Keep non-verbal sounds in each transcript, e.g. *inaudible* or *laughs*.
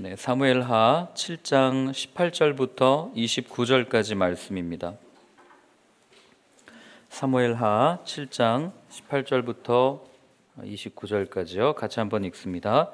네, 사무엘하 7장 18절부터 29절까지 말씀입니다. 사무엘하 7장 18절부터 29절까지요. 같이 한번 읽습니다.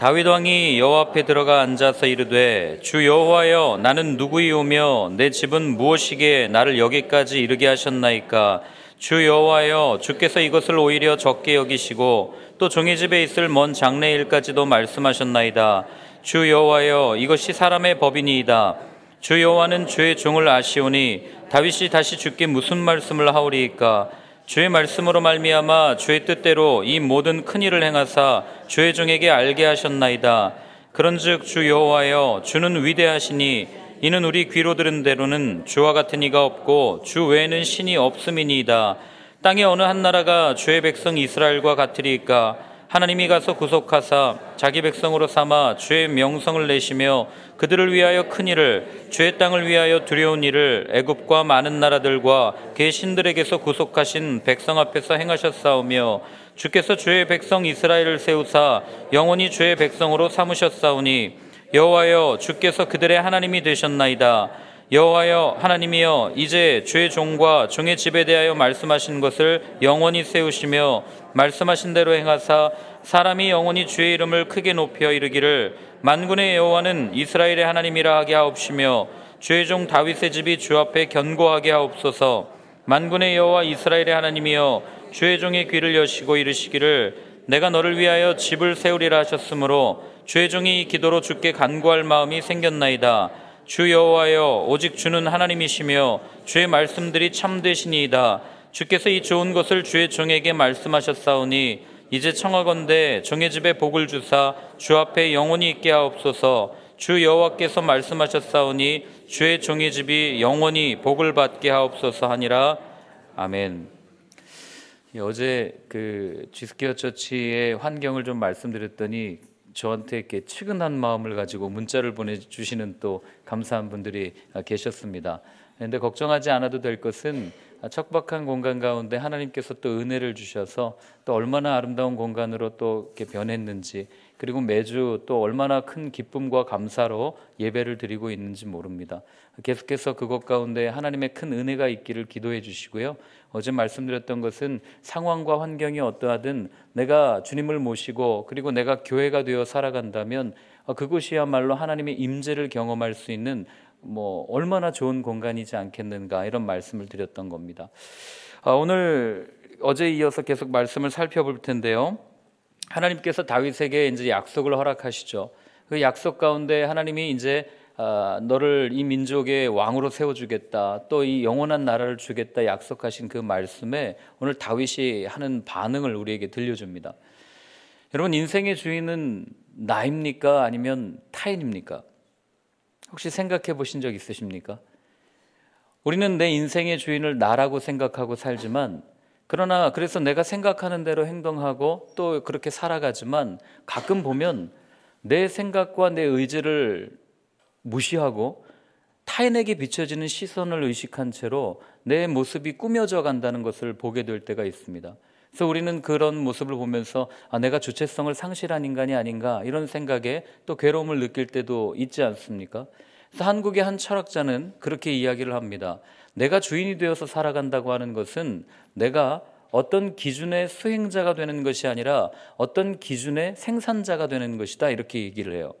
다윗 왕이 여호와 앞에 들어가 앉아서 이르되 주 여호와여 나는 누구이오며 내 집은 무엇이기에 나를 여기까지 이르게 하셨나이까 주 여호와여 주께서 이것을 오히려 적게 여기시고 또 종의 집에 있을 먼 장래일까지도 말씀하셨나이다 주 여호와여 이것이 사람의 법이니이다. 주 여호와는 주의 종을 아시오니 다윗이 다시 주께 무슨 말씀을 하오리이까 주의 말씀으로 말미암아 주의 뜻대로 이 모든 큰 일을 행하사 주의 종에게 알게 하셨나이다. 그런즉 주 여호와여 주는 위대하시니 이는 우리 귀로 들은 대로는 주와 같은 이가 없고 주 외에는 신이 없음이니이다. 땅의 어느 한 나라가 주의 백성 이스라엘과 같으리까 하나님이 가서 구속하사 자기 백성으로 삼아 주의 명성을 내시며 그들을 위하여 큰 일을 주의 땅을 위하여 두려운 일을 애굽과 많은 나라들과 계신들에게서 구속하신 백성 앞에서 행하셨사오며 주께서 주의 백성 이스라엘을 세우사 영원히 주의 백성으로 삼으셨사오니 여호와여 주께서 그들의 하나님이 되셨나이다 여호와여 하나님이여 이제 주의 종과 종의 집에 대하여 말씀하신 것을 영원히 세우시며 말씀하신 대로 행하사 사람이 영원히 주의 이름을 크게 높여 이르기를 만군의 여호와는 이스라엘의 하나님이라 하게 하옵시며 주의 종 다윗의 집이 주 앞에 견고하게 하옵소서. 만군의 여호와 이스라엘의 하나님이여 주의 종의 귀를 여시고 이르시기를 내가 너를 위하여 집을 세우리라 하셨으므로 주의 종이 기도로 주께 간구할 마음이 생겼나이다 주 여호와여 오직 주는 하나님이시며 주의 말씀들이 참되시니이다. 주께서 이 좋은 것을 주의 종에게 말씀하셨사오니 이제 청하건대 종의 집에 복을 주사 주 앞에 영원히 있게 하옵소서. 주 여호와께서 말씀하셨사오니 주의 종의 집이 영원히 복을 받게 하옵소서 하니라. 아멘. 어제 그 지스케어 처치의 환경을 좀 말씀드렸더니 저한테 이렇게 측은한 마음을 가지고 문자를 보내주시는 또 감사한 분들이 계셨습니다. 그런데 걱정하지 않아도 될 것은 척박한 공간 가운데 하나님께서 또 은혜를 주셔서 또 얼마나 아름다운 공간으로 또 이렇게 변했는지 그리고 매주 또 얼마나 큰 기쁨과 감사로 예배를 드리고 있는지 모릅니다. 계속해서 그것 가운데 하나님의 큰 은혜가 있기를 기도해 주시고요. 어제 말씀드렸던 것은 상황과 환경이 어떠하든 내가 주님을 모시고 그리고 내가 교회가 되어 살아간다면 그곳이야말로 하나님의 임재를 경험할 수 있는 뭐 얼마나 좋은 공간이지 않겠는가 이런 말씀을 드렸던 겁니다. 아, 오늘 어제 이어서 계속 말씀을 살펴볼 텐데요. 하나님께서 다윗에게 이제 약속을 허락하시죠. 그 약속 가운데 하나님이 이제 아, 너를 이 민족의 왕으로 세워주겠다. 또 이 영원한 나라를 주겠다. 약속하신 그 말씀에 오늘 다윗이 하는 반응을 우리에게 들려줍니다. 여러분 인생의 주인은 나입니까? 아니면 타인입니까? 혹시 생각해 보신 적 있으십니까? 우리는 내 인생의 주인을 나라고 생각하고 살지만 그러나 그래서 내가 생각하는 대로 행동하고 또 그렇게 살아가지만 가끔 보면 내 생각과 내 의지를 무시하고 타인에게 비춰지는 시선을 의식한 채로 내 모습이 꾸며져 간다는 것을 보게 될 때가 있습니다. 그래서 우리는 그런 모습을 보면서 아, 내가 주체성을 상실한 인간이 아닌가 이런 생각에 또 괴로움을 느낄 때도 있지 않습니까? 그래서 한국의 한 철학자는 그렇게 이야기를 합니다. 내가 주인이 되어서 살아간다고 하는 것은 내가 어떤 기준의 수행자가 되는 것이 아니라 어떤 기준의 생산자가 되는 것이다 이렇게 얘기를 해요.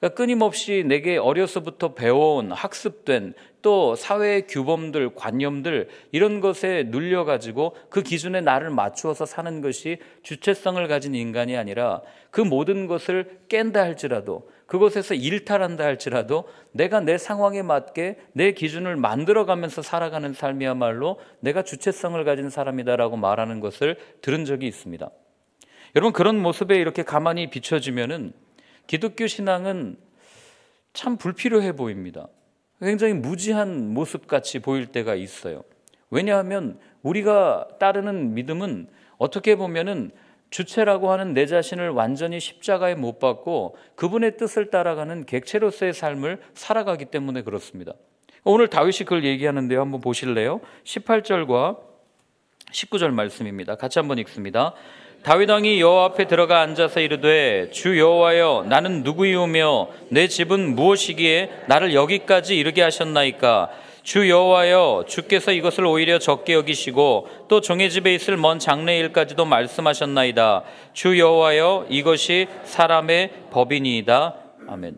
그러니까 끊임없이 내게 어려서부터 배워온 학습된 또 사회의 규범들, 관념들 이런 것에 눌려 가지고 그 기준에 나를 맞추어서 사는 것이 주체성을 가진 인간이 아니라 그 모든 것을 깬다 할지라도 그곳에서 일탈한다 할지라도 내가 내 상황에 맞게 내 기준을 만들어 가면서 살아가는 삶이야말로 내가 주체성을 가진 사람이다라고 말하는 것을 들은 적이 있습니다. 여러분 그런 모습에 이렇게 가만히 비춰지면은 기독교 신앙은 참 불필요해 보입니다. 굉장히 무지한 모습 같이 보일 때가 있어요. 왜냐하면 우리가 따르는 믿음은 어떻게 보면은 주체라고 하는 내 자신을 완전히 십자가에 못 박고 그분의 뜻을 따라가는 객체로서의 삶을 살아가기 때문에 그렇습니다. 오늘 다윗이 그걸 얘기하는데요. 한번 보실래요? 18절과 19절 말씀입니다. 같이 한번 읽습니다. 다윗 왕이 여호와 앞에 들어가 앉아서 이르되 주 여호와여 나는 누구이오며 내 집은 무엇이기에 나를 여기까지 이르게 하셨나이까 주 여호와여 주께서 이것을 오히려 적게 여기시고 또 종의 집에 있을 먼 장래일까지도 말씀하셨나이다 주 여호와여 이것이 사람의 법이니이다 아멘.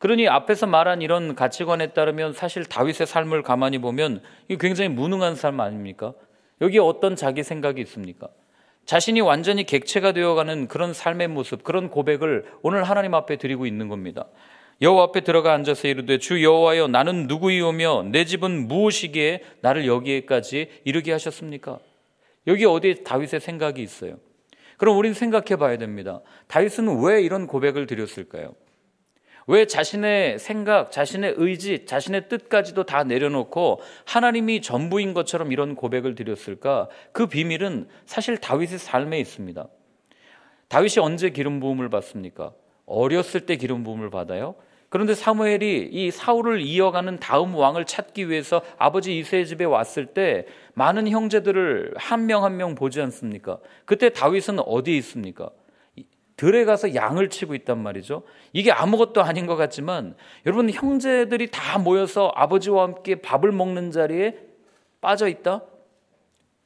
그러니 앞에서 말한 이런 가치관에 따르면 사실 다윗의 삶을 가만히 보면 이 굉장히 무능한 삶 아닙니까? 여기에 어떤 자기 생각이 있습니까? 자신이 완전히 객체가 되어가는 그런 삶의 모습, 그런 고백을 오늘 하나님 앞에 드리고 있는 겁니다. 여호와 앞에 들어가 앉아서 이르되 주 여호와여 나는 누구이오며 내 집은 무엇이기에 나를 여기에까지 이르게 하셨습니까? 여기 어디에 다윗의 생각이 있어요? 그럼 우리는 생각해 봐야 됩니다. 다윗은 왜 이런 고백을 드렸을까요? 왜 자신의 생각, 자신의 의지, 자신의 뜻까지도 다 내려놓고 하나님이 전부인 것처럼 이런 고백을 드렸을까? 그 비밀은 사실 다윗의 삶에 있습니다. 다윗이 언제 기름 부음을 받습니까? 어렸을 때 기름 부음을 받아요. 그런데 사무엘이 이 사울을 이어가는 다음 왕을 찾기 위해서 아버지 이세의 집에 왔을 때 많은 형제들을 한 명 한 명 보지 않습니까? 그때 다윗은 어디에 있습니까? 들에 가서 양을 치고 있단 말이죠. 이게 아무것도 아닌 것 같지만 여러분 형제들이 다 모여서 아버지와 함께 밥을 먹는 자리에 빠져 있다?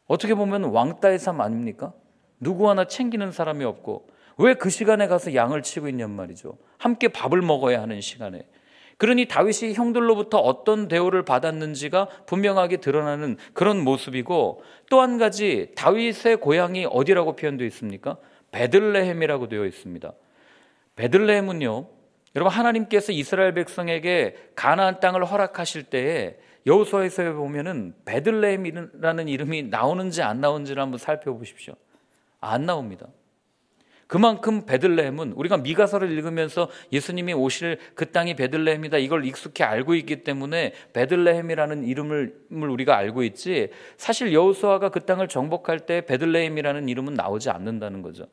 어떻게 보면 왕따의 삶 아닙니까? 누구 하나 챙기는 사람이 없고 왜 그 시간에 가서 양을 치고 있냔 말이죠. 함께 밥을 먹어야 하는 시간에. 그러니 다윗이 형들로부터 어떤 대우를 받았는지가 분명하게 드러나는 그런 모습이고 또 한 가지 다윗의 고향이 어디라고 표현되어 있습니까? 베들레헴이라고 되어 있습니다. 베들레헴은요. 여러분 하나님께서 이스라엘 백성에게 가나안 땅을 허락하실 때에 여호수아에서 보면은 베들레헴이라는 이름이 나오는지 안 나오는지를 한번 살펴보십시오. 안 나옵니다. 그만큼 베들레헴은 우리가 미가서를 읽으면서 예수님이 오실 그 땅이 베들레헴이다 이걸 익숙히 알고 있기 때문에 베들레헴이라는 이름을 우리가 알고 있지 사실 여호수아가 그 땅을 정복할 때 베들레헴이라는 이름은 나오지 않는다는 거죠.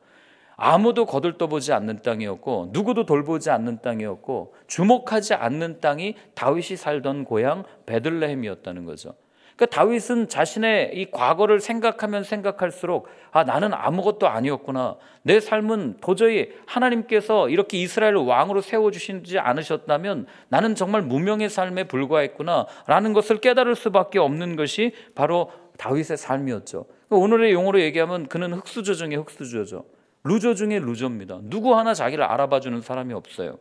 아무도 거들떠보지 않는 땅이었고 누구도 돌보지 않는 땅이었고 주목하지 않는 땅이 다윗이 살던 고향 베들레헴이었다는 거죠. 그러니까 다윗은 자신의 이 과거를 생각하면 생각할수록 아 나는 아무것도 아니었구나. 내 삶은 도저히 하나님께서 이렇게 이스라엘 왕으로 세워 주시지 않으셨다면 나는 정말 무명의 삶에 불과했구나라는 것을 깨달을 수밖에 없는 것이 바로 다윗의 삶이었죠. 그러니까 오늘의 용어로 얘기하면 그는 흙수저 중에 흙수저죠. 루저 중에 루저입니다. 누구 하나 자기를 알아봐 주는 사람이 없어요.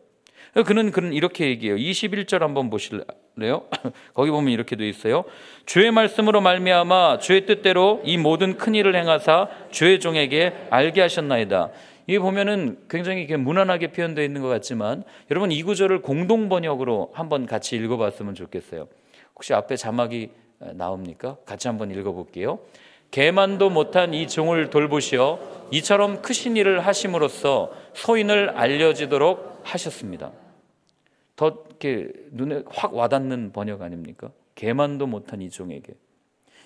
그는 그는 이렇게 얘기해요. 21절 한번 보실래요? *laughs* 거기 보면 이렇게 돼 있어요. 주의 말씀으로 말미암아 주의 뜻대로 이 모든 큰 일을 행하사 주의 종에게 알게 하셨나이다. 이 보면은 굉장히 무난하게 표현되어 있는 것 같지만 여러분 이 구절을 공동 번역으로 한번 같이 읽어봤으면 좋겠어요. 혹시 앞에 자막이 나옵니까? 같이 한번 읽어볼게요. 개만도 못한 이 종을 돌보시어 이처럼 크신 일을 하심으로써 소인을 알려지도록 하셨습니다. 더 이렇게 눈에 확 와닿는 번역 아닙니까? 개만도 못한 이 종에게.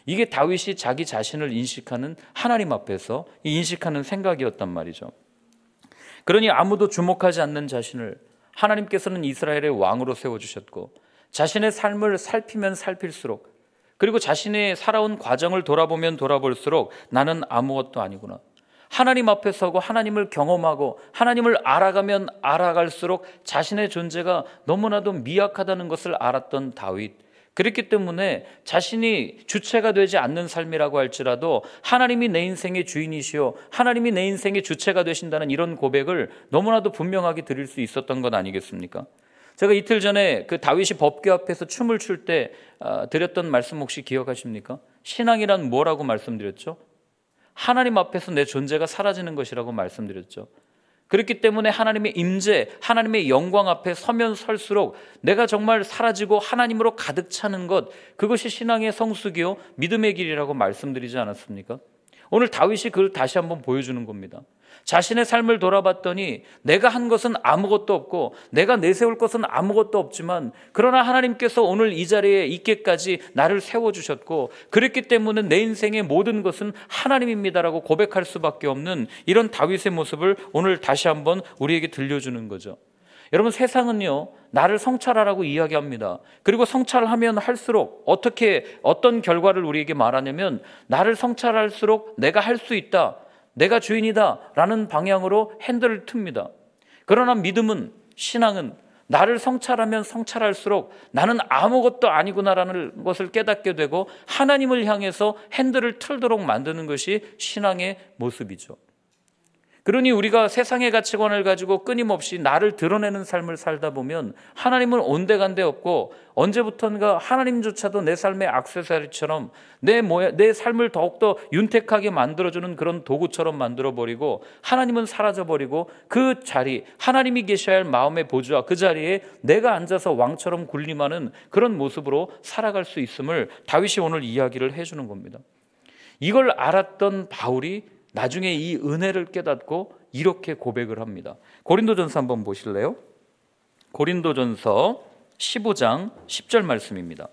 이게 다윗이 자기 자신을 인식하는 하나님 앞에서 인식하는 생각이었단 말이죠. 그러니 아무도 주목하지 않는 자신을 하나님께서는 이스라엘의 왕으로 세워주셨고 자신의 삶을 살피면 살필수록 그리고 자신의 살아온 과정을 돌아보면 돌아볼수록 나는 아무것도 아니구나. 하나님 앞에 서고 하나님을 경험하고 하나님을 알아가면 알아갈수록 자신의 존재가 너무나도 미약하다는 것을 알았던 다윗. 그렇기 때문에 자신이 주체가 되지 않는 삶이라고 할지라도 하나님이 내 인생의 주인이시오. 하나님이 내 인생의 주체가 되신다는 이런 고백을 너무나도 분명하게 드릴 수 있었던 것 아니겠습니까? 제가 이틀 전에 그 다윗이 법궤 앞에서 춤을 출때 아, 드렸던 말씀 혹시 기억하십니까? 신앙이란 뭐라고 말씀드렸죠? 하나님 앞에서 내 존재가 사라지는 것이라고 말씀드렸죠. 그렇기 때문에 하나님의 임재, 하나님의 영광 앞에 서면 설수록 내가 정말 사라지고 하나님으로 가득 차는 것, 그것이 신앙의 성숙이요 믿음의 길이라고 말씀드리지 않았습니까? 오늘 다윗이 그걸 다시 한번 보여주는 겁니다. 자신의 삶을 돌아봤더니 내가 한 것은 아무것도 없고 내가 내세울 것은 아무것도 없지만 그러나 하나님께서 오늘 이 자리에 있게까지 나를 세워주셨고 그랬기 때문에 내 인생의 모든 것은 하나님입니다라고 고백할 수밖에 없는 이런 다윗의 모습을 오늘 다시 한번 우리에게 들려주는 거죠. 여러분 세상은요 나를 성찰하라고 이야기합니다. 그리고 성찰하면 할수록 어떻게 어떤 결과를 우리에게 말하냐면 나를 성찰할수록 내가 할 수 있다. 내가 주인이다 라는 방향으로 핸들을 틉니다. 그러나 믿음은, 신앙은 나를 성찰하면 성찰할수록 나는 아무것도 아니구나라는 것을 깨닫게 되고 하나님을 향해서 핸들을 틀도록 만드는 것이 신앙의 모습이죠. 그러니 우리가 세상의 가치관을 가지고 끊임없이 나를 드러내는 삶을 살다 보면 하나님은 온데간데 없고 언제부턴가 하나님조차도 내 삶의 악세사리처럼 내, 모야, 내 삶을 더욱더 윤택하게 만들어주는 그런 도구처럼 만들어버리고 하나님은 사라져버리고 그 자리, 하나님이 계셔야 할 마음의 보좌 그 자리에 내가 앉아서 왕처럼 군림하는 그런 모습으로 살아갈 수 있음을 다윗이 오늘 이야기를 해주는 겁니다. 이걸 알았던 바울이 나중에 이 은혜를 깨닫고 이렇게 고백을 합니다. 고린도전서 한번 보실래요? 고린도전서 15장 10절 말씀입니다.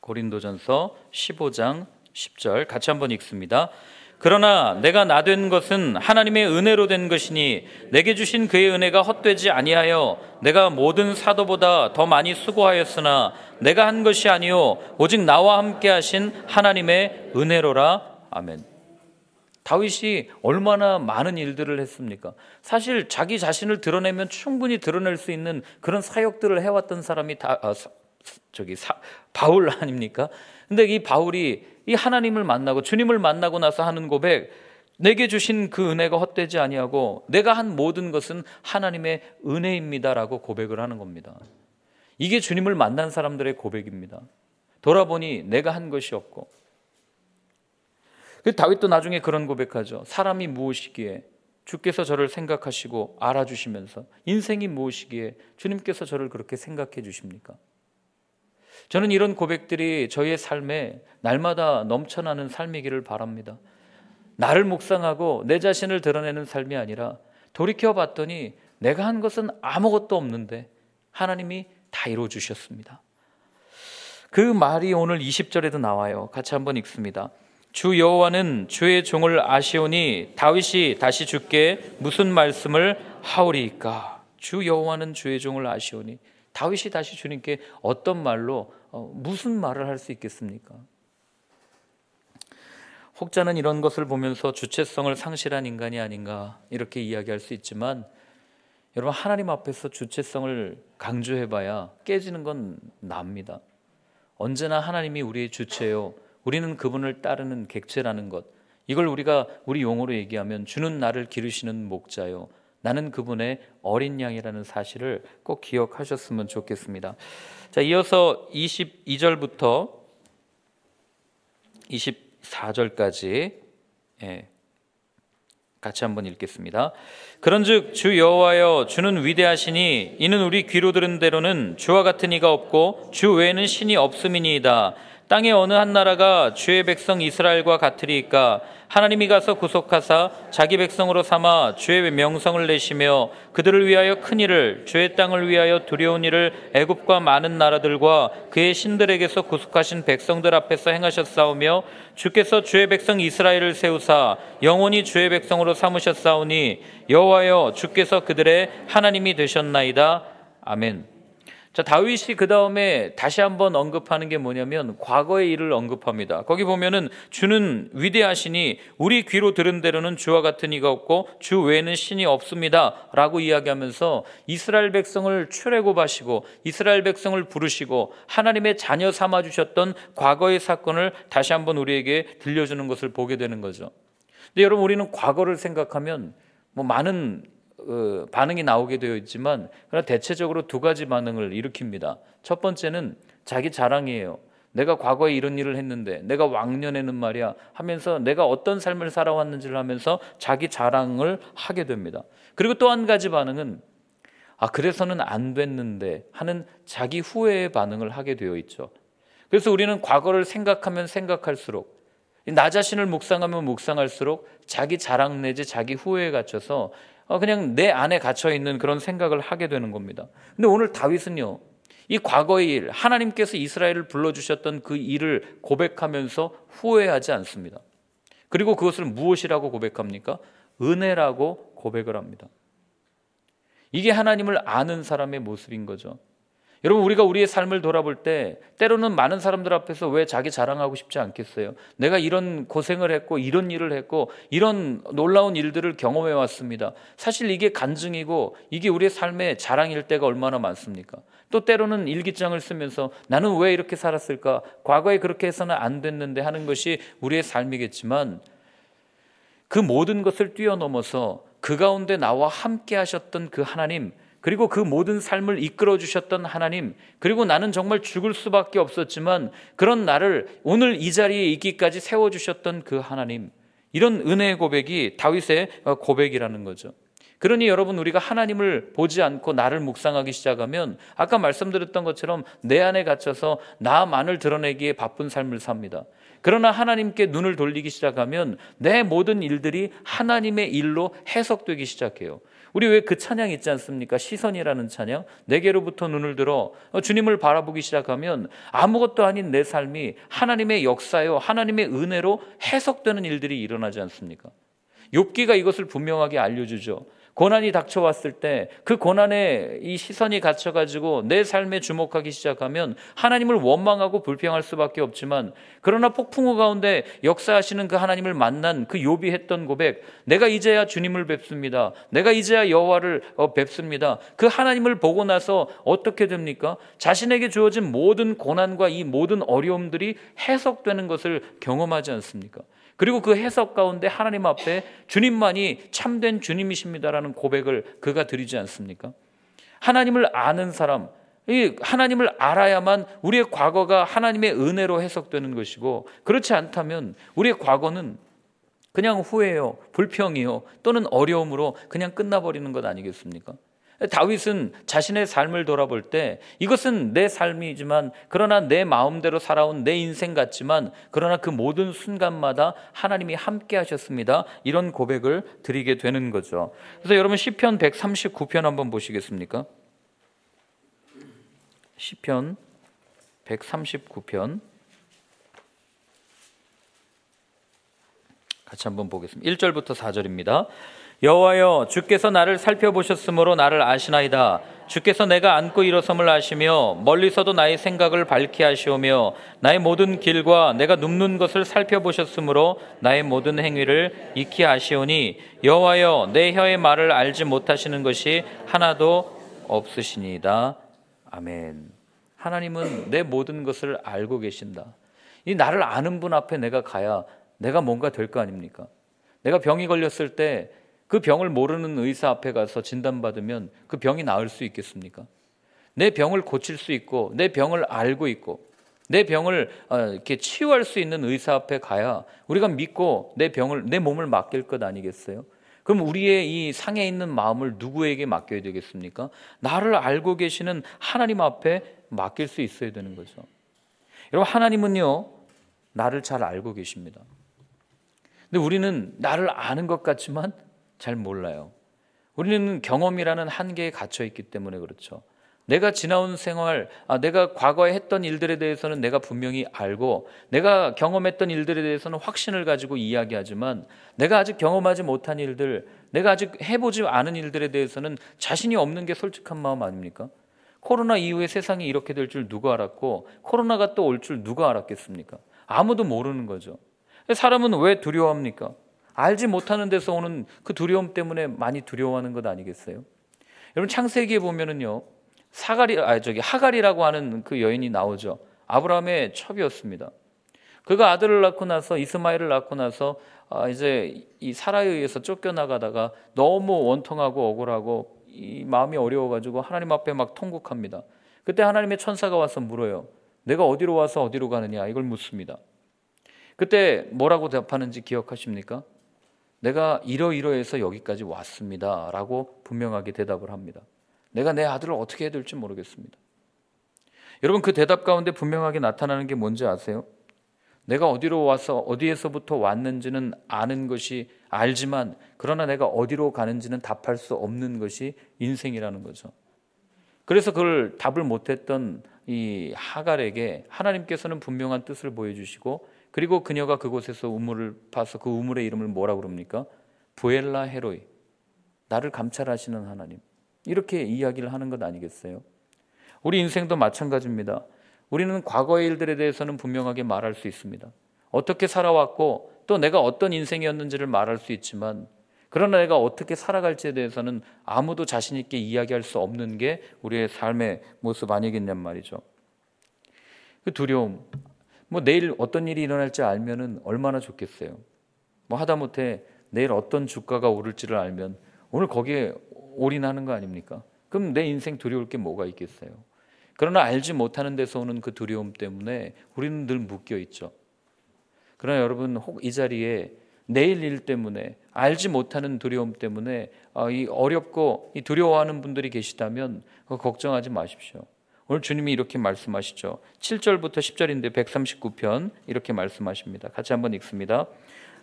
고린도전서 15장 10절 같이 한번 읽습니다. 그러나 내가 나 된 것은 하나님의 은혜로 된 것이니 내게 주신 그의 은혜가 헛되지 아니하여 내가 모든 사도보다 더 많이 수고하였으나 내가 한 것이 아니요 오직 나와 함께 하신 하나님의 은혜로라 아멘. 다윗이 얼마나 많은 일들을 했습니까? 사실 자기 자신을 드러내면 충분히 드러낼 수 있는 그런 사역들을 해왔던 사람이 다 아, 저기 사, 바울 아닙니까? 근데 이 바울이 이 하나님을 만나고 주님을 만나고 나서 하는 고백, 내게 주신 그 은혜가 헛되지 아니하고 내가 한 모든 것은 하나님의 은혜입니다라고 고백을 하는 겁니다. 이게 주님을 만난 사람들의 고백입니다. 돌아보니 내가 한 것이 없고 그 다윗도 나중에 그런 고백하죠. 사람이 무엇이기에 주께서 저를 생각하시고 알아주시면서 인생이 무엇이기에 주님께서 저를 그렇게 생각해 주십니까? 저는 이런 고백들이 저희의 삶에 날마다 넘쳐나는 삶이기를 바랍니다. 나를 묵상하고 내 자신을 드러내는 삶이 아니라 돌이켜 봤더니 내가 한 것은 아무것도 없는데 하나님이 다 이루어 주셨습니다. 그 말이 오늘 20절에도 나와요. 같이 한번 읽습니다. 주 여호와는 주의 종을 아시오니 다윗이 다시 주께 무슨 말씀을 하오리이까? 주 여호와는 주의 종을 아시오니 다윗이 다시 주님께 어떤 말로 어, 무슨 말을 할 수 있겠습니까? 혹자는 이런 것을 보면서 주체성을 상실한 인간이 아닌가 이렇게 이야기할 수 있지만 여러분 하나님 앞에서 주체성을 강조해봐야 깨지는 건 납니다. 언제나 하나님이 우리의 주체요 우리는 그분을 따르는 객체라는 것. 이걸 우리가 우리 용어로 얘기하면 주는 나를 기르시는 목자요. 나는 그분의 어린 양이라는 사실을 꼭 기억하셨으면 좋겠습니다. 자, 이어서 22절부터 24절까지 예, 같이 한번 읽겠습니다. 그런즉 주 여호와여 주는 위대하시니 이는 우리 귀로 들은 대로는 주와 같은 이가 없고 주 외에는 신이 없음이니이다. 땅의 어느 한 나라가 주의 백성 이스라엘과 같으리까 하나님이 가서 구속하사 자기 백성으로 삼아 주의 명성을 내시며 그들을 위하여 큰 일을 주의 땅을 위하여 두려운 일을 애굽과 많은 나라들과 그의 신들에게서 구속하신 백성들 앞에서 행하셨사오며 주께서 주의 백성 이스라엘을 세우사 영원히 주의 백성으로 삼으셨사오니 여호와여 주께서 그들의 하나님이 되셨나이다 아멘. 자, 다윗이 그 다음에 다시 한번 언급하는 게 뭐냐면 과거의 일을 언급합니다. 거기 보면은 주는 위대하시니 우리 귀로 들은 대로는 주와 같은 이가 없고 주 외에는 신이 없습니다. 라고 이야기하면서 이스라엘 백성을 출애굽하시고 이스라엘 백성을 부르시고 하나님의 자녀 삼아 주셨던 과거의 사건을 다시 한번 우리에게 들려주는 것을 보게 되는 거죠. 근데 여러분 우리는 과거를 생각하면 뭐 많은 어, 반응이 나오게 되어 있지만 그러나 대체적으로 두 가지 반응을 일으킵니다. 첫 번째는 자기 자랑이에요. 내가 과거에 이런 일을 했는데 내가 왕년에는 말이야 하면서 내가 어떤 삶을 살아왔는지를 하면서 자기 자랑을 하게 됩니다. 그리고 또 한 가지 반응은 아 그래서는 안 됐는데 하는 자기 후회의 반응을 하게 되어 있죠. 그래서 우리는 과거를 생각하면 생각할수록 나 자신을 묵상하면 묵상할수록 자기 자랑 내지 자기 후회에 갇혀서 어, 그냥 내 안에 갇혀 있는 그런 생각을 하게 되는 겁니다. 근데 오늘 다윗은요, 이 과거의 일, 하나님께서 이스라엘을 불러 주셨던 그 일을 고백하면서 후회하지 않습니다. 그리고 그것을 무엇이라고 고백합니까? 은혜라고 고백을 합니다. 이게 하나님을 아는 사람의 모습인 거죠. 여러분 우리가 우리의 삶을 돌아볼 때 때로는 많은 사람들 앞에서 왜 자기 자랑하고 싶지 않겠어요? 내가 이런 고생을 했고 이런 일을 했고 이런 놀라운 일들을 경험해 왔습니다. 사실 이게 간증이고 이게 우리의 삶의 자랑일 때가 얼마나 많습니까? 또 때로는 일기장을 쓰면서 나는 왜 이렇게 살았을까? 과거에 그렇게 해서는 안 됐는데 하는 것이 우리의 삶이겠지만 그 모든 것을 뛰어넘어서 그 가운데 나와 함께 하셨던 그 하나님 그리고 그 모든 삶을 이끌어 주셨던 하나님, 그리고 나는 정말 죽을 수밖에 없었지만 그런 나를 오늘 이 자리에 있기까지 세워 주셨던 그 하나님. 이런 은혜의 고백이 다윗의 고백이라는 거죠. 그러니 여러분 우리가 하나님을 보지 않고 나를 묵상하기 시작하면 아까 말씀드렸던 것처럼 내 안에 갇혀서 나만을 드러내기에 바쁜 삶을 삽니다. 그러나 하나님께 눈을 돌리기 시작하면 내 모든 일들이 하나님의 일로 해석되기 시작해요. 우리 왜 그 찬양 있지 않습니까? 시선이라는 찬양. 내게로부터 눈을 들어 주님을 바라보기 시작하면 아무것도 아닌 내 삶이 하나님의 역사요, 하나님의 은혜로 해석되는 일들이 일어나지 않습니까? 욥기가 이것을 분명하게 알려주죠. 고난이 닥쳐왔을 때 그 고난에 이 시선이 갇혀가지고 내 삶에 주목하기 시작하면 하나님을 원망하고 불평할 수밖에 없지만 그러나 폭풍우 가운데 역사하시는 그 하나님을 만난 그 욥이 했던 고백 내가 이제야 주님을 뵙습니다. 내가 이제야 여호와를 어, 뵙습니다. 그 하나님을 보고 나서 어떻게 됩니까? 자신에게 주어진 모든 고난과 이 모든 어려움들이 해석되는 것을 경험하지 않습니까? 그리고 그 해석 가운데 하나님 앞에 주님만이 참된 주님이십니다라는 고백을 그가 드리지 않습니까? 하나님을 아는 사람, 이 하나님을 알아야만 우리의 과거가 하나님의 은혜로 해석되는 것이고 그렇지 않다면 우리의 과거는 그냥 후회요, 불평이요, 또는 어려움으로 그냥 끝나버리는 것 아니겠습니까? 다윗은 자신의 삶을 돌아볼 때 이것은 내 삶이지만 그러나 내 마음대로 살아온 내 인생 같지만 그러나 그 모든 순간마다 하나님이 함께 하셨습니다. 이런 고백을 드리게 되는 거죠. 그래서 여러분 시편 139편 한번 보시겠습니까? 시편 139편 같이 한번 보겠습니다. 1절부터 4절입니다. 여호와여 주께서 나를 살펴보셨으므로 나를 아시나이다. 주께서 내가 앉고 일어섬을 아시며 멀리서도 나의 생각을 밝히 하시오며 나의 모든 길과 내가 눕는 것을 살펴보셨으므로 나의 모든 행위를 익히 아시오니 여호와여 내 혀의 말을 알지 못하시는 것이 하나도 없으시니이다. 아멘. 하나님은 내 모든 것을 알고 계신다. 이 나를 아는 분 앞에 내가 가야 내가 뭔가 될 거 아닙니까? 내가 병이 걸렸을 때 그 병을 모르는 의사 앞에 가서 진단받으면 그 병이 나을 수 있겠습니까? 내 병을 고칠 수 있고 내 병을 알고 있고 내 병을 어, 이렇게 치유할 수 있는 의사 앞에 가야 우리가 믿고 내 병을 내 몸을 맡길 것 아니겠어요? 그럼 우리의 이 상해 있는 마음을 누구에게 맡겨야 되겠습니까? 나를 알고 계시는 하나님 앞에 맡길 수 있어야 되는 거죠. 여러분 하나님은요 나를 잘 알고 계십니다. 근데 우리는 나를 아는 것 같지만 잘 몰라요. 우리는 경험이라는 한계에 갇혀 있기 때문에 그렇죠. 내가 지나온 생활, 아, 내가 과거에 했던 일들에 대해서는 내가 분명히 알고, 내가 경험했던 일들에 대해서는 확신을 가지고 이야기하지만, 내가 아직 경험하지 못한 일들, 내가 아직 해보지 않은 일들에 대해서는 자신이 없는 게 솔직한 마음 아닙니까? 코로나 이후에 세상이 이렇게 될 줄 누가 알았고, 코로나가 또 올 줄 누가 알았겠습니까? 아무도 모르는 거죠. 사람은 왜 두려워합니까? 알지 못하는 데서 오는 그 두려움 때문에 많이 두려워하는 것 아니겠어요? 여러분 창세기에 보면은요 사가리 아 저기 하갈이라고 하는 그 여인이 나오죠. 아브라함의 첩이었습니다. 그가 아들을 낳고 나서 이스마엘을 낳고 나서 아 이제 이 사라에 의해서 쫓겨나가다가 너무 원통하고 억울하고 이 마음이 어려워가지고 하나님 앞에 막 통곡합니다. 그때 하나님의 천사가 와서 물어요. 내가 어디로 와서 어디로 가느냐 이걸 묻습니다. 그때 뭐라고 대답하는지 기억하십니까? 내가 이러이러해서 여기까지 왔습니다. 라고 분명하게 대답을 합니다. 내가 내 아들을 어떻게 해야 될지 모르겠습니다. 여러분 그 대답 가운데 분명하게 나타나는 게 뭔지 아세요? 내가 어디로 와서 어디에서부터 왔는지는 아는 것이 알지만 그러나 내가 어디로 가는지는 답할 수 없는 것이 인생이라는 거죠. 그래서 그걸 답을 못했던 이 하갈에게 하나님께서는 분명한 뜻을 보여주시고 그리고 그녀가 그곳에서 우물을 파서 그 우물의 이름을 뭐라 그럽니까? 부엘라 헤로이. 나를 감찰하시는 하나님. 이렇게 이야기를 하는 것 아니겠어요? 우리 인생도 마찬가지입니다. 우리는 과거의 일들에 대해서는 분명하게 말할 수 있습니다. 어떻게 살아왔고 또 내가 어떤 인생이었는지를 말할 수 있지만 그러나 내가 어떻게 살아갈지에 대해서는 아무도 자신 있게 이야기할 수 없는 게 우리의 삶의 모습 아니겠냔 말이죠. 그 두려움. 뭐 내일 어떤 일이 일어날지 알면은 얼마나 좋겠어요. 뭐 하다못해 내일 어떤 주가가 오를지를 알면 오늘 거기에 올인하는 거 아닙니까? 그럼 내 인생 두려울 게 뭐가 있겠어요? 그러나 알지 못하는 데서 오는 그 두려움 때문에 우리는 늘 묶여 있죠. 그러나 여러분 혹 이 자리에 내일 일 때문에 알지 못하는 두려움 때문에 아, 이 어렵고 이 두려워하는 분들이 계시다면 걱정하지 마십시오. 오늘 주님이 이렇게 말씀하시죠. 7절부터 10절인데 139편 이렇게 말씀하십니다. 같이 한번 읽습니다.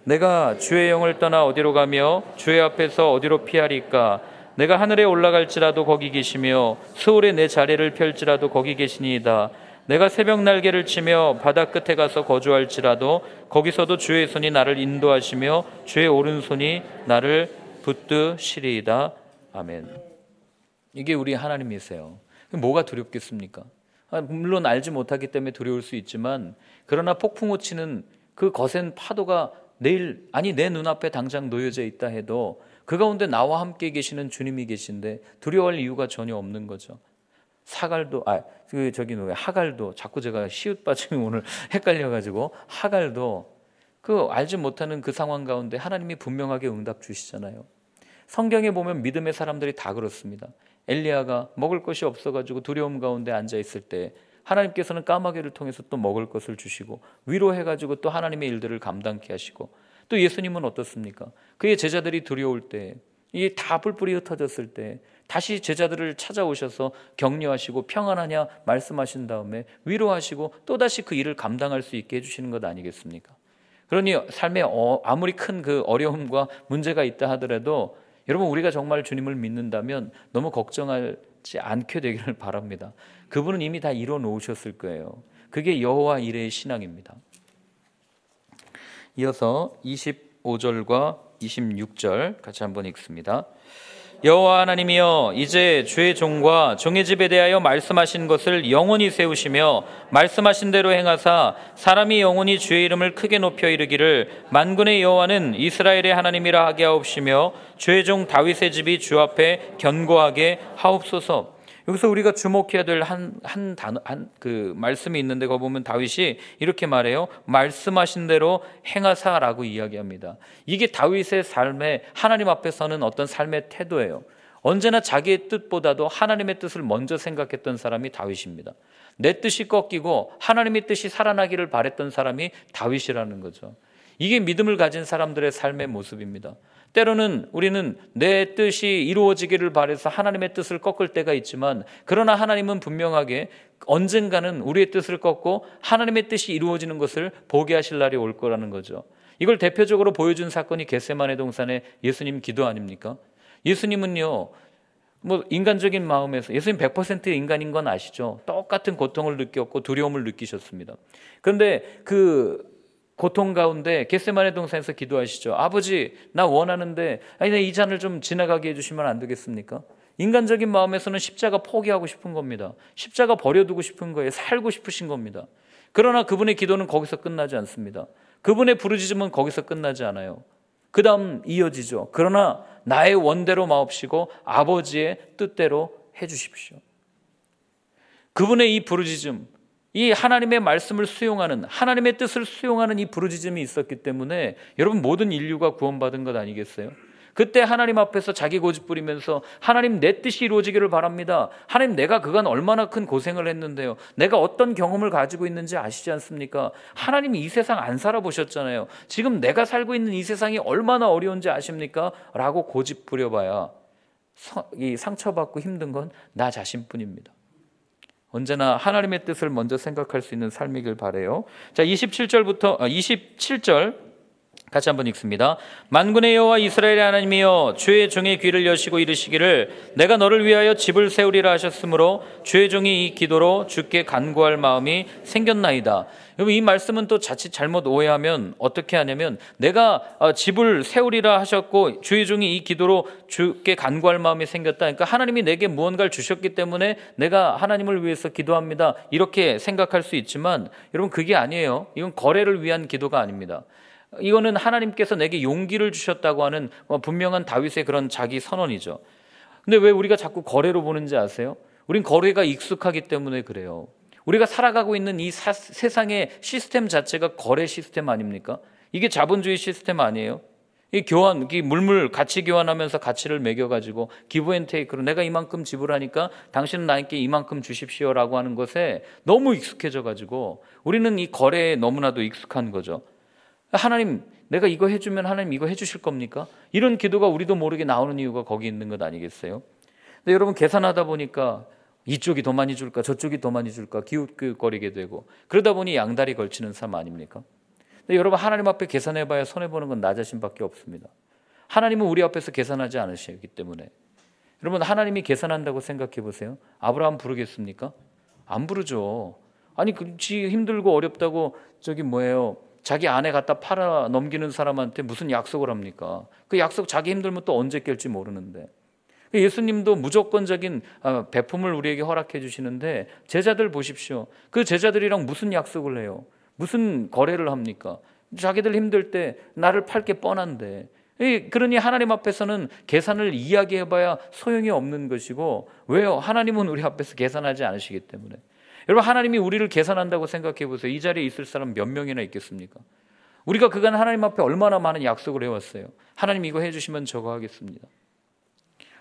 내가 주의 영을 떠나 어디로 가며 주의 앞에서 어디로 피하리까? 내가 하늘에 올라갈지라도 거기 계시며 서울에 내 자리를 펼지라도 거기 계시니이다. 내가 새벽 날개를 치며 바다 끝에 가서 거주할지라도 거기서도 주의 손이 나를 인도하시며 주의 오른손이 나를 붙드시리이다. 아멘. 이게 우리 하나님이세요. 뭐가 두렵겠습니까? 아, 물론 알지 못하기 때문에 두려울 수 있지만 그러나 폭풍우 치는 그 거센 파도가 내일 아니 내 눈앞에 당장 놓여져 있다 해도 그 가운데 나와 함께 계시는 주님이 계신데 두려워할 이유가 전혀 없는 거죠. 사갈도 아그 저기 누구 하갈도 자꾸 제가 시읒 빠짐이 오늘 *laughs* 헷갈려 가지고 하갈도 그 알지 못하는 그 상황 가운데 하나님이 분명하게 응답 주시잖아요. 성경에 보면 믿음의 사람들이 다 그렇습니다. 엘리야가 먹을 것이 없어 가지고 두려움 가운데 앉아 있을 때 하나님께서는 까마귀를 통해서 또 먹을 것을 주시고 위로해 가지고 또 하나님의 일들을 감당케 하시고 또 예수님은 어떻습니까? 그의 제자들이 두려울 때 이게 다 뿔뿔이 흩어졌을 때 다시 제자들을 찾아오셔서 격려하시고 평안하냐 말씀하신 다음에 위로하시고 또다시 그 일을 감당할 수 있게 해주시는 것 아니겠습니까? 그러니 삶에 어, 아무리 큰 그 어려움과 문제가 있다 하더라도 여러분 우리가 정말 주님을 믿는다면 너무 걱정하지 않게 되기를 *laughs* 바랍니다. 그분은 이미 다 이뤄 놓으셨을 거예요. 그게 여호와 이레의 신앙입니다. 이어서 25절과 26절 같이 한번 읽습니다. 여호와 하나님이여 이제 주의 종과 종의 집에 대하여 말씀하신 것을 영원히 세우시며 말씀하신 대로 행하사 사람이 영원히 주의 이름을 크게 높여 이르기를 만군의 여호와는 이스라엘의 하나님이라 하게 하옵시며 주의 종 다윗의 집이 주 앞에 견고하게 하옵소서 여기서 우리가 주목해야 될 한 한 단어 한 그 말씀이 있는데 거 보면 다윗이 이렇게 말해요. 말씀하신 대로 행하사라고 이야기합니다. 이게 다윗의 삶에 하나님 앞에 서는 어떤 삶의 태도예요. 언제나 자기의 뜻보다도 하나님의 뜻을 먼저 생각했던 사람이 다윗입니다. 내 뜻이 꺾이고 하나님의 뜻이 살아나기를 바랬던 사람이 다윗이라는 거죠. 이게 믿음을 가진 사람들의 삶의 모습입니다. 때로는 우리는 내 뜻이 이루어지기를 바래서 하나님의 뜻을 꺾을 때가 있지만 그러나 하나님은 분명하게 언젠가는 우리의 뜻을 꺾고 하나님의 뜻이 이루어지는 것을 보게 하실 날이 올 거라는 거죠. 이걸 대표적으로 보여준 사건이 겟세마네 동산의 예수님 기도 아닙니까? 예수님은요. 뭐 인간적인 마음에서 예수님 100% 인간인 건 아시죠? 똑같은 고통을 느꼈고 두려움을 느끼셨습니다. 그런데 그 고통 가운데 겟세마네 동산에서 기도하시죠. 아버지, 나 원하는데 아니 이 잔을 좀 지나가게 해 주시면 안 되겠습니까? 인간적인 마음에서는 십자가 포기하고 싶은 겁니다. 십자가 버려두고 싶은 거예요. 살고 싶으신 겁니다. 그러나 그분의 기도는 거기서 끝나지 않습니다. 그분의 부르짖음은 거기서 끝나지 않아요. 그 다음 이어지죠. 그러나 나의 원대로 마옵시고 아버지의 뜻대로 해 주십시오. 그분의 이 부르짖음, 이 하나님의 말씀을 수용하는 하나님의 뜻을 수용하는 이 부르짖음이 있었기 때문에 여러분 모든 인류가 구원받은 것 아니겠어요? 그때 하나님 앞에서 자기 고집 부리면서 하나님 내 뜻이 이루어지기를 바랍니다. 하나님 내가 그간 얼마나 큰 고생을 했는데요. 내가 어떤 경험을 가지고 있는지 아시지 않습니까? 하나님이 이 세상 안 살아보셨잖아요. 지금 내가 살고 있는 이 세상이 얼마나 어려운지 아십니까? 라고 고집 부려봐야 이 상처받고 힘든 건 나 자신뿐입니다. 언제나 하나님의 뜻을 먼저 생각할 수 있는 삶이길 바래요. 자, 27절부터 27절 같이 한번 읽습니다. 만군의 여호와 이스라엘의 하나님이여 주의 종의 귀를 여시고 이르시기를 내가 너를 위하여 집을 세우리라 하셨으므로 주의 종이 이 기도로 주께 간구할 마음이 생겼나이다. 이 말씀은 또 자칫 잘못 오해하면 어떻게 하냐면 내가 어, 집을 세우리라 하셨고 주의 종이 이 기도로 주께 간구할 마음이 생겼다. 그러니까 하나님이 내게 무언가를 주셨기 때문에 내가 하나님을 위해서 기도합니다. 이렇게 생각할 수 있지만 여러분 그게 아니에요. 이건 거래를 위한 기도가 아닙니다. 이거는 하나님께서 내게 용기를 주셨다고 하는 뭐 분명한 다윗의 그런 자기 선언이죠. 근데 왜 우리가 자꾸 거래로 보는지 아세요? 우린 거래가 익숙하기 때문에 그래요. 우리가 살아가고 있는 이 사, 세상의 시스템 자체가 거래 시스템 아닙니까? 이게 자본주의 시스템 아니에요? 이 교환, 이 물물 가치 교환하면서 가치를 매겨가지고 기브앤테이크로 내가 이만큼 지불하니까 당신은 나에게 이만큼 주십시오라고 하는 것에 너무 익숙해져가지고 우리는 이 거래에 너무나도 익숙한 거죠. 하나님, 내가 이거 해주면 하나님 이거 해주실 겁니까? 이런 기도가 우리도 모르게 나오는 이유가 거기 있는 것 아니겠어요? 근데 여러분 계산하다 보니까 이쪽이 더 많이 줄까 저쪽이 더 많이 줄까 기웃기웃거리게 되고 그러다 보니 양다리 걸치는 삶 아닙니까? 근데 여러분 하나님 앞에 계산해봐야 손해보는 건 나 자신밖에 없습니다. 하나님은 우리 앞에서 계산하지 않으시기 때문에 여러분 하나님이 계산한다고 생각해 보세요. 아브라함 부르겠습니까? 안 부르죠. 아니 그지 힘들고 어렵다고 저기 뭐예요? 자기 아내 갖다 팔아 넘기는 사람한테 무슨 약속을 합니까? 그 약속 자기 힘들면 또 언제 깰지 모르는데. 예수님도 무조건적인 아, 배품을 우리에게 허락해 주시는데 제자들 보십시오. 그 제자들이랑 무슨 약속을 해요? 무슨 거래를 합니까? 자기들 힘들 때 나를 팔 게 뻔한데. 그러니 하나님 앞에서는 계산을 이야기해봐야 소용이 없는 것이고 왜요? 하나님은 우리 앞에서 계산하지 않으시기 때문에. 여러분 하나님이 우리를 계산한다고 생각해 보세요. 이 자리에 있을 사람 몇 명이나 있겠습니까? 우리가 그간 하나님 앞에 얼마나 많은 약속을 해왔어요. 하나님 이거 해주시면 저거 하겠습니다.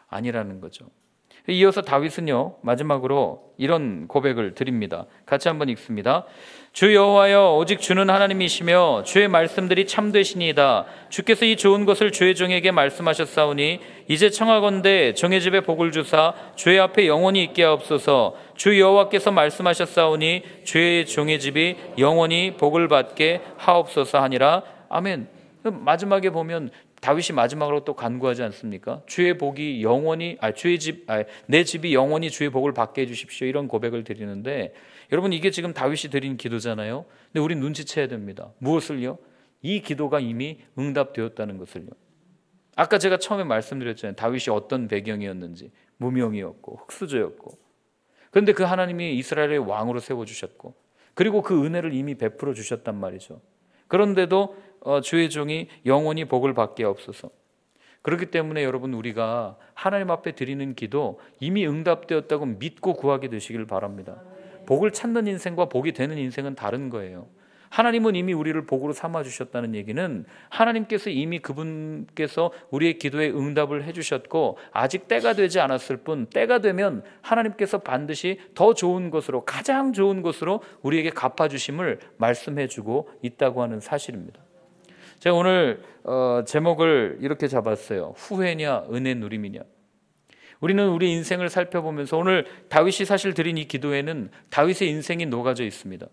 아니라는 거죠. 이어서 다윗은요 마지막으로 이런 고백을 드립니다. 같이 한번 읽습니다. 주 여호와여 오직 주는 하나님이시며 주의 말씀들이 참되시니이다. 주께서 이 좋은 것을 주의 종에게 말씀하셨사오니 이제 청하건대 정의 집에 복을 주사 주의 앞에 영원히 있게 하옵소서. 주 여호와께서 말씀하셨사오니 주의 종의 집이 영원히 복을 받게 하옵소서 하니라. 아멘. 마지막에 보면 다윗이 마지막으로 또 간구하지 않습니까? 주의 복이 영원히 아 주의 집 아, 내 집이 영원히 주의 복을 받게 해 주십시오. 이런 고백을 드리는데 여러분 이게 지금 다윗이 드린 기도잖아요. 근데 우리 눈치채야 됩니다. 무엇을요? 이 기도가 이미 응답되었다는 것을요. 아까 제가 처음에 말씀드렸잖아요. 다윗이 어떤 배경이었는지 무명이었고 흑수저였고 그런데 그 하나님이 이스라엘의 왕으로 세워 주셨고 그리고 그 은혜를 이미 베풀어 주셨단 말이죠. 그런데도 어, 주의 종이 영원히 복을 받게 없어서 그렇기 때문에 여러분 우리가 하나님 앞에 드리는 기도 이미 응답되었다고 믿고 구하게 되시길 바랍니다. 복을 찾는 인생과 복이 되는 인생은 다른 거예요. 하나님은 이미 우리를 복으로 삼아 주셨다는 얘기는 하나님께서 이미 그분께서 우리의 기도에 응답을 해 주셨고 아직 때가 되지 않았을 뿐 때가 되면 하나님께서 반드시 더 좋은 것으로 가장 좋은 것으로 우리에게 갚아 주심을 말씀해 주고 있다고 하는 사실입니다. 제가 오늘 어, 제목을 이렇게 잡았어요. 후회냐 은혜 누림이냐. 우리는 우리 인생을 살펴보면서 오늘 다윗이 사실 드린 이 기도에는 다윗의 인생이 녹아져 있습니다.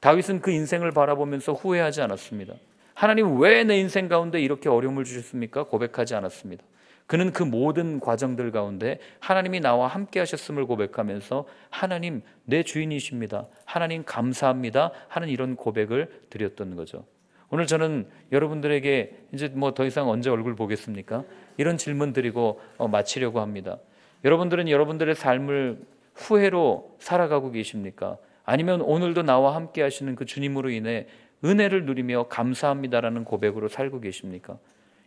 다윗은 그 인생을 바라보면서 후회하지 않았습니다. 하나님 왜 내 인생 가운데 이렇게 어려움을 주셨습니까? 고백하지 않았습니다. 그는 그 모든 과정들 가운데 하나님이 나와 함께 하셨음을 고백하면서 하나님 내 주인이십니다. 하나님 감사합니다. 하는 이런 고백을 드렸던 거죠. 오늘 저는 여러분들에게 이제 뭐 더 이상 언제 얼굴 보겠습니까? 이런 질문 드리고 어, 마치려고 합니다. 여러분들은 여러분들의 삶을 후회로 살아가고 계십니까? 아니면 오늘도 나와 함께 하시는 그 주님으로 인해 은혜를 누리며 감사합니다라는 고백으로 살고 계십니까?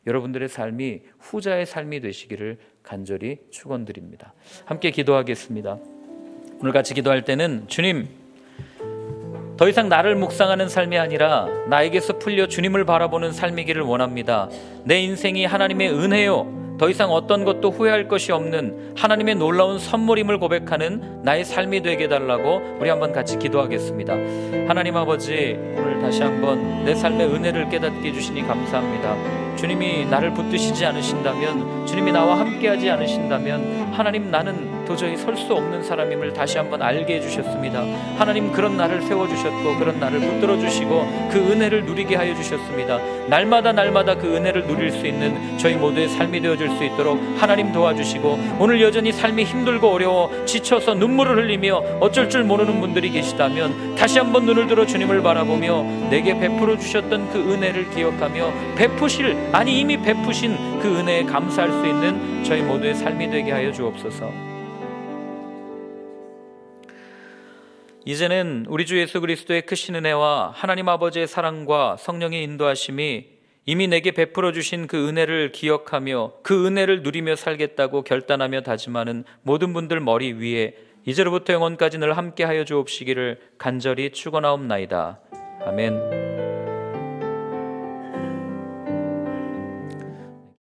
여러분들의 삶이 후자의 삶이 되시기를 간절히 축원드립니다. 함께 기도하겠습니다. 오늘 같이 기도할 때는 주님 더 이상 나를 묵상하는 삶이 아니라 나에게서 풀려 주님을 바라보는 삶이기를 원합니다. 내 인생이 하나님의 은혜요. 더 이상 어떤 것도 후회할 것이 없는 하나님의 놀라운 선물임을 고백하는 나의 삶이 되게 달라고 우리 한번 같이 기도하겠습니다. 하나님 아버지, 오늘 다시 한번 내 삶의 은혜를 깨닫게 해주시니 감사합니다. 주님이 나를 붙드시지 않으신다면, 주님이 나와 함께하지 않으신다면, 하나님 나는 도저히 설 수 없는 사람임을 다시 한번 알게 해주셨습니다. 하나님 그런 나를 세워주셨고 그런 나를 붙들어 주시고 그 은혜를 누리게 하여 주셨습니다. 날마다 날마다 그 은혜를 누릴 수 있는 저희 모두의 삶이 되어줄 수 있도록 하나님 도와주시고 오늘 여전히 삶이 힘들고 어려워 지쳐서 눈물을 흘리며 어쩔 줄 모르는 분들이 계시다면 다시 한번 눈을 들어 주님을 바라보며 내게 베풀어 주셨던 그 은혜를 기억하며 베푸실 아니 이미 베푸신 그 은혜에 감사할 수 있는 저희 모두의 삶이 되게 하여 주옵소서. 이제는 우리 주 예수 그리스도의 크신 은혜와 하나님 아버지의 사랑과 성령의 인도하심이 이미 내게 베풀어 주신 그 은혜를 기억하며 그 은혜를 누리며 살겠다고 결단하며 다짐하는 모든 분들 머리 위에 이제로부터 영원까지 늘 함께 하여 주옵시기를 간절히 축원하옵나이다. 아멘.